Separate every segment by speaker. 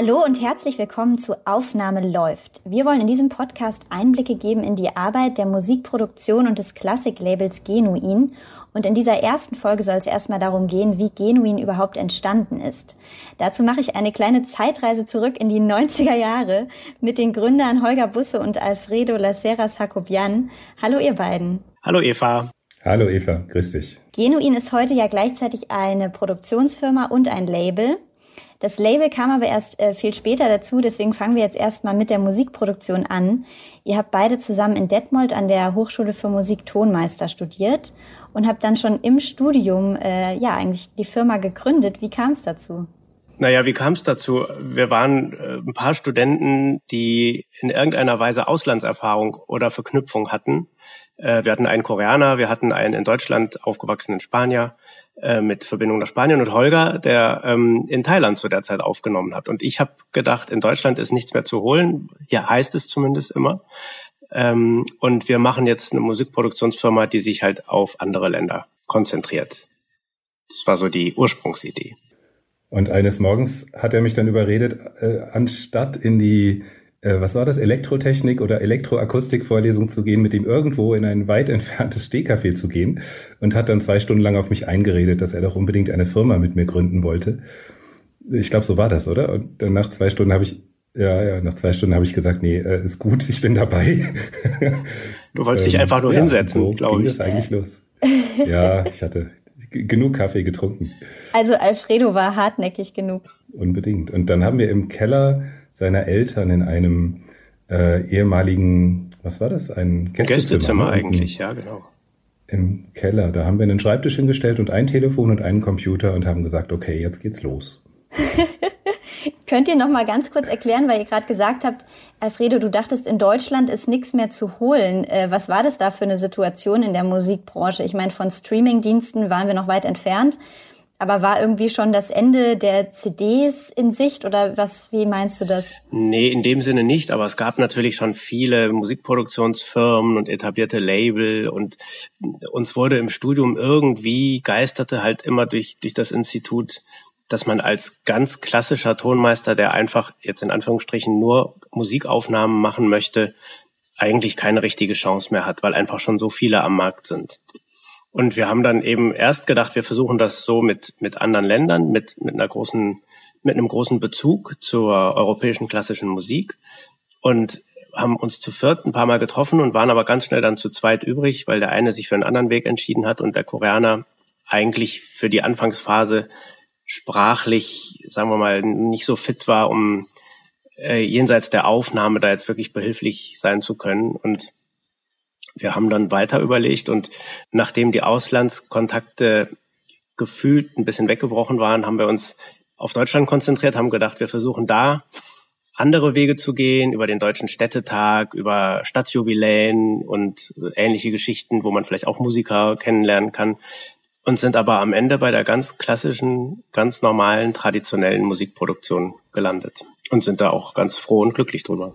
Speaker 1: Hallo und herzlich willkommen zu Aufnahme läuft. Wir wollen in diesem Podcast Einblicke geben in die Arbeit der Musikproduktion und des Klassiklabels Genuin. Und in dieser ersten Folge soll es erstmal darum gehen, wie Genuin überhaupt entstanden ist. Dazu mache ich eine kleine Zeitreise zurück in die 90er Jahre mit den Gründern Holger Busse und Alfredo Laceras Hakobian. Hallo ihr beiden.
Speaker 2: Hallo Eva.
Speaker 3: Hallo Eva, grüß dich.
Speaker 1: Genuin ist heute ja gleichzeitig eine Produktionsfirma und ein Label. Das Label kam aber erst äh, viel später dazu, deswegen fangen wir jetzt erstmal mit der Musikproduktion an. Ihr habt beide zusammen in Detmold an der Hochschule für Musik Tonmeister studiert und habt dann schon im Studium äh, ja eigentlich die Firma gegründet. Wie kam es dazu?
Speaker 2: Naja, wie kam es dazu? Wir waren äh, ein paar Studenten, die in irgendeiner Weise Auslandserfahrung oder Verknüpfung hatten. Äh, wir hatten einen Koreaner, wir hatten einen in Deutschland aufgewachsenen Spanier äh, mit Verbindung nach Spanien und Holger, der ähm, in Thailand zu der Zeit aufgenommen hat. Und ich habe gedacht, in Deutschland ist nichts mehr zu holen. Hier heißt es zumindest immer. Ähm, und wir machen jetzt eine Musikproduktionsfirma, die sich halt auf andere Länder konzentriert. Das war so die Ursprungsidee.
Speaker 3: Und eines Morgens hat er mich dann überredet, äh, anstatt in die äh, was war das, Elektrotechnik oder Elektroakustik-Vorlesung zu gehen, mit ihm irgendwo in ein weit entferntes Stehcafé zu gehen und hat dann zwei Stunden lang auf mich eingeredet, dass er doch unbedingt eine Firma mit mir gründen wollte. Ich glaube, so war das, oder? Und dann nach zwei Stunden habe ich, ja, ja, nach zwei Stunden habe ich gesagt, nee, äh, ist gut, ich bin dabei.
Speaker 2: Du wolltest ähm, dich einfach nur ja, hinsetzen, so glaube ich.
Speaker 3: ging das eigentlich los. Ja, ich hatte genug Kaffee getrunken.
Speaker 1: Also Alfredo war hartnäckig genug.
Speaker 3: Unbedingt. Und dann haben wir im Keller seiner Eltern in einem äh, ehemaligen, was war das? Ein
Speaker 2: Gästezimmer, Gästezimmer eigentlich, ja, genau.
Speaker 3: Im Keller. Da haben wir einen Schreibtisch hingestellt und ein Telefon und einen Computer und haben gesagt, okay, jetzt geht's los.
Speaker 1: Könnt ihr noch mal ganz kurz erklären, weil ihr gerade gesagt habt, Alfredo, du dachtest, in Deutschland ist nichts mehr zu holen. Äh, was war das da für eine Situation in der Musikbranche? Ich meine, von Streamingdiensten waren wir noch weit entfernt. Aber war irgendwie schon das Ende der CDs in Sicht oder was, wie meinst du das?
Speaker 2: Nee, in dem Sinne nicht, aber es gab natürlich schon viele Musikproduktionsfirmen und etablierte Label und uns wurde im Studium irgendwie geisterte halt immer durch, durch das Institut, dass man als ganz klassischer Tonmeister, der einfach jetzt in Anführungsstrichen nur Musikaufnahmen machen möchte, eigentlich keine richtige Chance mehr hat, weil einfach schon so viele am Markt sind. Und wir haben dann eben erst gedacht, wir versuchen das so mit, mit anderen Ländern, mit, mit einer großen, mit einem großen Bezug zur europäischen klassischen Musik und haben uns zu viert ein paar Mal getroffen und waren aber ganz schnell dann zu zweit übrig, weil der eine sich für einen anderen Weg entschieden hat und der Koreaner eigentlich für die Anfangsphase sprachlich, sagen wir mal, nicht so fit war, um äh, jenseits der Aufnahme da jetzt wirklich behilflich sein zu können. Und wir haben dann weiter überlegt und nachdem die Auslandskontakte gefühlt ein bisschen weggebrochen waren, haben wir uns auf Deutschland konzentriert, haben gedacht, wir versuchen da andere Wege zu gehen, über den Deutschen Städtetag, über Stadtjubiläen und ähnliche Geschichten, wo man vielleicht auch Musiker kennenlernen kann und sind aber am Ende bei der ganz klassischen, ganz normalen, traditionellen Musikproduktion gelandet und sind da auch ganz froh und glücklich drüber.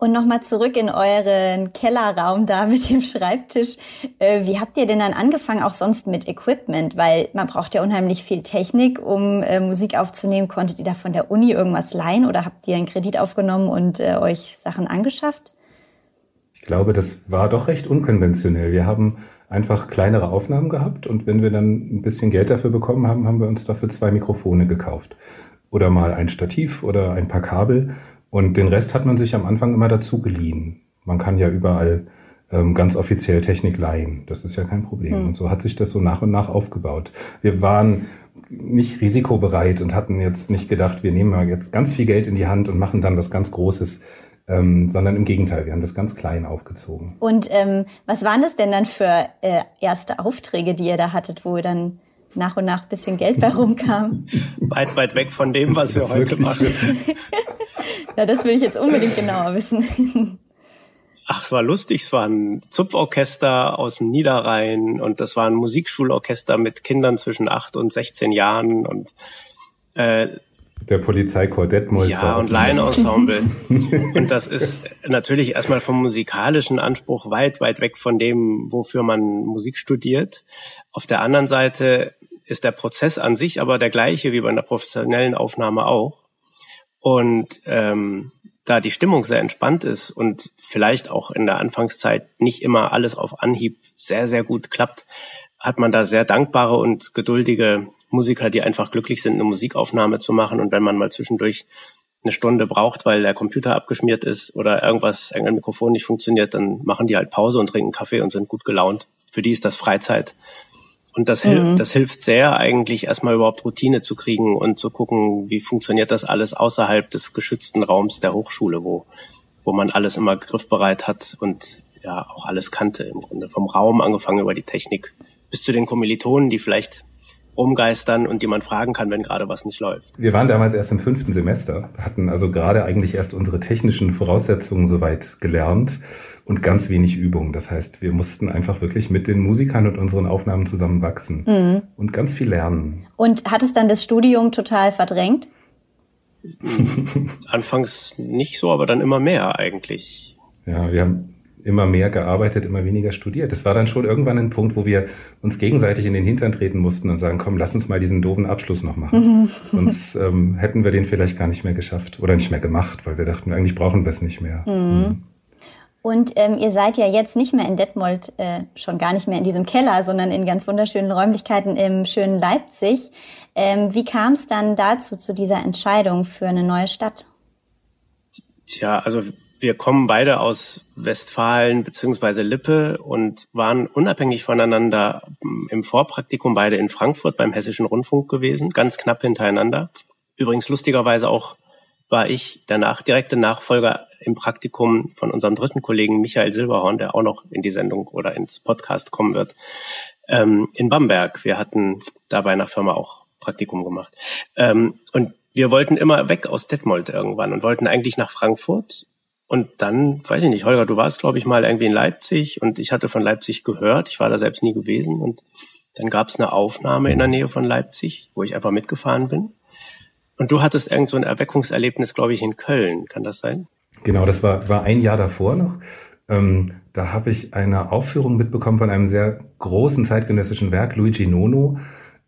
Speaker 1: Und nochmal zurück in euren Kellerraum da mit dem Schreibtisch. Äh, wie habt ihr denn dann angefangen, auch sonst mit Equipment? Weil man braucht ja unheimlich viel Technik, um äh, Musik aufzunehmen. Konntet ihr da von der Uni irgendwas leihen oder habt ihr einen Kredit aufgenommen und äh, euch Sachen angeschafft?
Speaker 3: Ich glaube, das war doch recht unkonventionell. Wir haben einfach kleinere Aufnahmen gehabt und wenn wir dann ein bisschen Geld dafür bekommen haben, haben wir uns dafür zwei Mikrofone gekauft. Oder mal ein Stativ oder ein paar Kabel und den Rest hat man sich am Anfang immer dazu geliehen. Man kann ja überall ähm, ganz offiziell Technik leihen. Das ist ja kein Problem. Hm. Und so hat sich das so nach und nach aufgebaut. Wir waren nicht risikobereit und hatten jetzt nicht gedacht, wir nehmen mal jetzt ganz viel Geld in die Hand und machen dann was ganz Großes. Ähm, sondern im Gegenteil, wir haben das ganz klein aufgezogen.
Speaker 1: Und ähm, was waren das denn dann für äh, erste Aufträge, die ihr da hattet, wo ihr dann nach und nach ein bisschen Geld bei rumkam?
Speaker 2: weit, weit weg von dem, was wir heute machen.
Speaker 1: Ja, das will ich jetzt unbedingt genauer wissen.
Speaker 2: Ach, es war lustig. Es war ein Zupforchester aus dem Niederrhein und das war ein Musikschulorchester mit Kindern zwischen acht und 16 Jahren und
Speaker 3: äh, der Polizeichor Detmold.
Speaker 2: Ja, und Laienensemble. und das ist natürlich erstmal vom musikalischen Anspruch weit, weit weg von dem, wofür man Musik studiert. Auf der anderen Seite ist der Prozess an sich aber der gleiche wie bei einer professionellen Aufnahme auch. Und ähm, da die Stimmung sehr entspannt ist und vielleicht auch in der Anfangszeit nicht immer alles auf Anhieb sehr, sehr gut klappt, hat man da sehr dankbare und geduldige Musiker, die einfach glücklich sind, eine Musikaufnahme zu machen. Und wenn man mal zwischendurch eine Stunde braucht, weil der Computer abgeschmiert ist oder irgendwas, irgendein Mikrofon nicht funktioniert, dann machen die halt Pause und trinken Kaffee und sind gut gelaunt. Für die ist das Freizeit. Und das, mhm. hilft, das hilft sehr, eigentlich erstmal überhaupt Routine zu kriegen und zu gucken, wie funktioniert das alles außerhalb des geschützten Raums der Hochschule, wo, wo man alles immer griffbereit hat und ja auch alles kannte im Grunde. Vom Raum angefangen über die Technik bis zu den Kommilitonen, die vielleicht rumgeistern und die man fragen kann, wenn gerade was nicht läuft.
Speaker 3: Wir waren damals erst im fünften Semester, hatten also gerade eigentlich erst unsere technischen Voraussetzungen soweit gelernt und ganz wenig Übung. Das heißt, wir mussten einfach wirklich mit den Musikern und unseren Aufnahmen zusammen wachsen mhm. und ganz viel lernen.
Speaker 1: Und hat es dann das Studium total verdrängt?
Speaker 2: Anfangs nicht so, aber dann immer mehr eigentlich.
Speaker 3: Ja, wir haben immer mehr gearbeitet, immer weniger studiert. Das war dann schon irgendwann ein Punkt, wo wir uns gegenseitig in den Hintern treten mussten und sagen, komm, lass uns mal diesen doofen Abschluss noch machen. Mhm. Sonst ähm, hätten wir den vielleicht gar nicht mehr geschafft oder nicht mehr gemacht, weil wir dachten, eigentlich brauchen wir es nicht mehr. Mhm. Mhm.
Speaker 1: Und ähm, ihr seid ja jetzt nicht mehr in Detmold, äh, schon gar nicht mehr in diesem Keller, sondern in ganz wunderschönen Räumlichkeiten im schönen Leipzig. Ähm, wie kam es dann dazu, zu dieser Entscheidung für eine neue Stadt?
Speaker 2: Tja, also wir kommen beide aus Westfalen beziehungsweise Lippe und waren unabhängig voneinander im Vorpraktikum beide in Frankfurt beim Hessischen Rundfunk gewesen, ganz knapp hintereinander. Übrigens lustigerweise auch war ich danach direkte Nachfolger im Praktikum von unserem dritten Kollegen Michael Silberhorn, der auch noch in die Sendung oder ins Podcast kommen wird, ähm, in Bamberg. Wir hatten da bei einer Firma auch Praktikum gemacht. Ähm, und wir wollten immer weg aus Detmold irgendwann und wollten eigentlich nach Frankfurt. Und dann, weiß ich nicht, Holger, du warst, glaube ich, mal irgendwie in Leipzig und ich hatte von Leipzig gehört. Ich war da selbst nie gewesen. Und dann gab es eine Aufnahme in der Nähe von Leipzig, wo ich einfach mitgefahren bin. Und du hattest irgend so ein Erweckungserlebnis, glaube ich, in Köln. Kann das sein?
Speaker 3: Genau, das war, war ein Jahr davor noch. Ähm, da habe ich eine Aufführung mitbekommen von einem sehr großen zeitgenössischen Werk, Luigi Nono,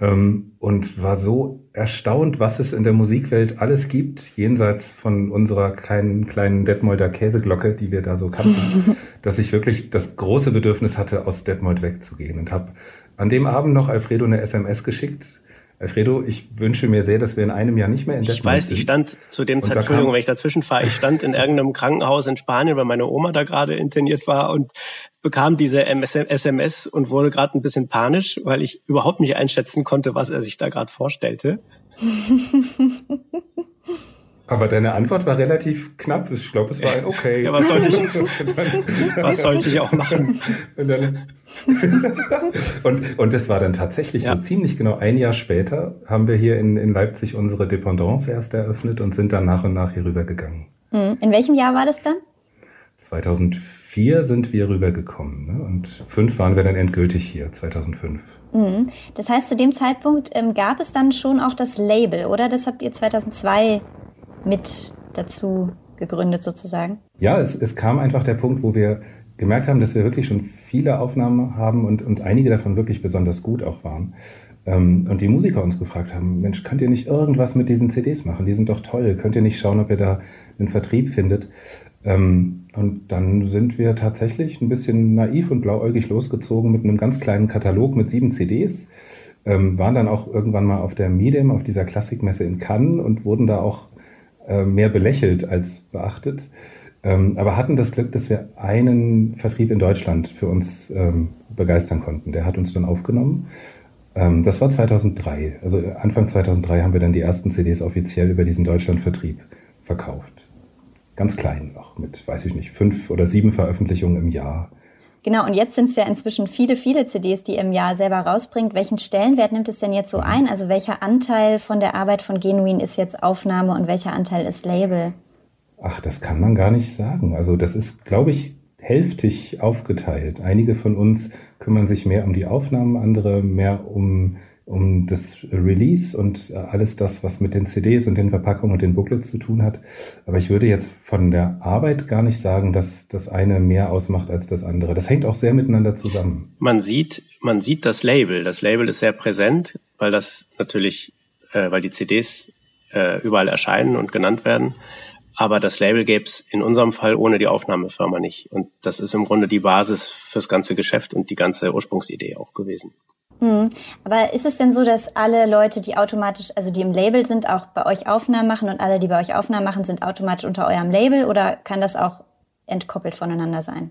Speaker 3: ähm, und war so erstaunt, was es in der Musikwelt alles gibt, jenseits von unserer kleinen, kleinen Detmolder Käseglocke, die wir da so kannten, dass ich wirklich das große Bedürfnis hatte, aus Detmold wegzugehen. Und habe an dem Abend noch Alfredo eine SMS geschickt, Alfredo, ich wünsche mir sehr, dass wir in einem Jahr nicht mehr in
Speaker 2: Ich weiß, ich stand zu dem Zeitpunkt, Entschuldigung, wenn ich dazwischen fahre, ich stand in irgendeinem Krankenhaus in Spanien, weil meine Oma da gerade interniert war und bekam diese SMS und wurde gerade ein bisschen panisch, weil ich überhaupt nicht einschätzen konnte, was er sich da gerade vorstellte.
Speaker 3: Aber deine Antwort war relativ knapp. Ich glaube, es war ein Okay.
Speaker 2: ja, was sollte ich, was sollte ich auch machen?
Speaker 3: Und, dann, und, und das war dann tatsächlich ja. so ziemlich genau ein Jahr später haben wir hier in, in Leipzig unsere Dependance erst eröffnet und sind dann nach und nach hier rübergegangen.
Speaker 1: Hm. In welchem Jahr war das dann?
Speaker 3: 2004 sind wir rübergekommen ne? und fünf waren wir dann endgültig hier, 2005.
Speaker 1: Hm. Das heißt, zu dem Zeitpunkt ähm, gab es dann schon auch das Label, oder? Das habt ihr 2002 mit dazu gegründet sozusagen?
Speaker 3: Ja, es, es kam einfach der Punkt, wo wir gemerkt haben, dass wir wirklich schon viele Aufnahmen haben und, und einige davon wirklich besonders gut auch waren. Ähm, und die Musiker uns gefragt haben, Mensch, könnt ihr nicht irgendwas mit diesen CDs machen? Die sind doch toll. Könnt ihr nicht schauen, ob ihr da einen Vertrieb findet? Ähm, und dann sind wir tatsächlich ein bisschen naiv und blauäugig losgezogen mit einem ganz kleinen Katalog mit sieben CDs. Ähm, waren dann auch irgendwann mal auf der Medium, auf dieser Klassikmesse in Cannes und wurden da auch äh, mehr belächelt als beachtet. Ähm, aber hatten das Glück, dass wir einen Vertrieb in Deutschland für uns ähm, begeistern konnten. Der hat uns dann aufgenommen. Ähm, das war 2003. Also Anfang 2003 haben wir dann die ersten CDs offiziell über diesen Deutschlandvertrieb verkauft. Ganz klein noch, mit, weiß ich nicht, fünf oder sieben Veröffentlichungen im Jahr.
Speaker 1: Genau, und jetzt sind es ja inzwischen viele, viele CDs, die im Jahr selber rausbringt. Welchen Stellenwert nimmt es denn jetzt so ein? Also welcher Anteil von der Arbeit von Genuin ist jetzt Aufnahme und welcher Anteil ist Label?
Speaker 3: Ach, das kann man gar nicht sagen. Also das ist, glaube ich, hälftig aufgeteilt. Einige von uns kümmern sich mehr um die Aufnahmen, andere mehr um um das Release und äh, alles das, was mit den CDs und den Verpackungen und den Booklets zu tun hat. Aber ich würde jetzt von der Arbeit gar nicht sagen, dass das eine mehr ausmacht als das andere. Das hängt auch sehr miteinander zusammen.
Speaker 2: Man sieht, man sieht das Label. Das Label ist sehr präsent, weil das natürlich, äh, weil die CDs äh, überall erscheinen und genannt werden. Aber das Label gäbe es in unserem Fall ohne die Aufnahmefirma nicht. Und das ist im Grunde die Basis fürs ganze Geschäft und die ganze Ursprungsidee auch gewesen.
Speaker 1: Mhm. Aber ist es denn so, dass alle Leute, die automatisch, also die im Label sind, auch bei euch Aufnahmen machen und alle, die bei euch Aufnahmen machen, sind automatisch unter eurem Label oder kann das auch entkoppelt voneinander sein?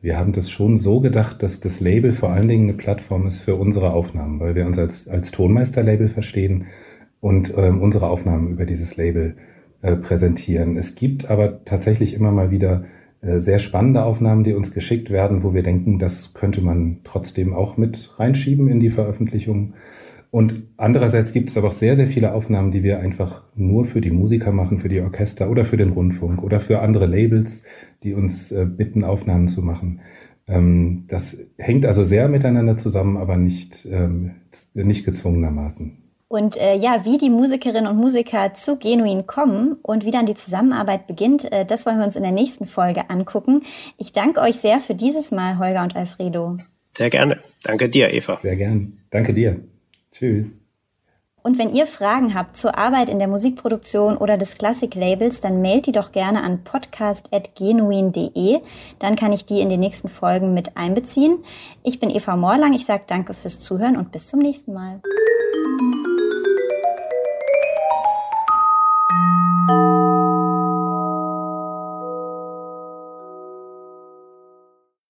Speaker 3: Wir haben das schon so gedacht, dass das Label vor allen Dingen eine Plattform ist für unsere Aufnahmen, weil wir uns als, als Tonmeister-Label verstehen und ähm, unsere Aufnahmen über dieses Label äh, präsentieren. Es gibt aber tatsächlich immer mal wieder sehr spannende Aufnahmen, die uns geschickt werden, wo wir denken, das könnte man trotzdem auch mit reinschieben in die Veröffentlichung. Und andererseits gibt es aber auch sehr, sehr viele Aufnahmen, die wir einfach nur für die Musiker machen, für die Orchester oder für den Rundfunk oder für andere Labels, die uns äh, bitten, Aufnahmen zu machen. Ähm, das hängt also sehr miteinander zusammen, aber nicht, ähm, nicht gezwungenermaßen.
Speaker 1: Und äh, ja, wie die Musikerinnen und Musiker zu Genuin kommen und wie dann die Zusammenarbeit beginnt, äh, das wollen wir uns in der nächsten Folge angucken. Ich danke euch sehr für dieses Mal, Holger und Alfredo.
Speaker 2: Sehr gerne. Danke dir, Eva.
Speaker 3: Sehr gern. Danke dir. Tschüss.
Speaker 1: Und wenn ihr Fragen habt zur Arbeit in der Musikproduktion oder des Klassiklabels, dann mailt die doch gerne an podcast.genuin.de. Dann kann ich die in den nächsten Folgen mit einbeziehen. Ich bin Eva Morlang. Ich sage danke fürs Zuhören und bis zum nächsten Mal.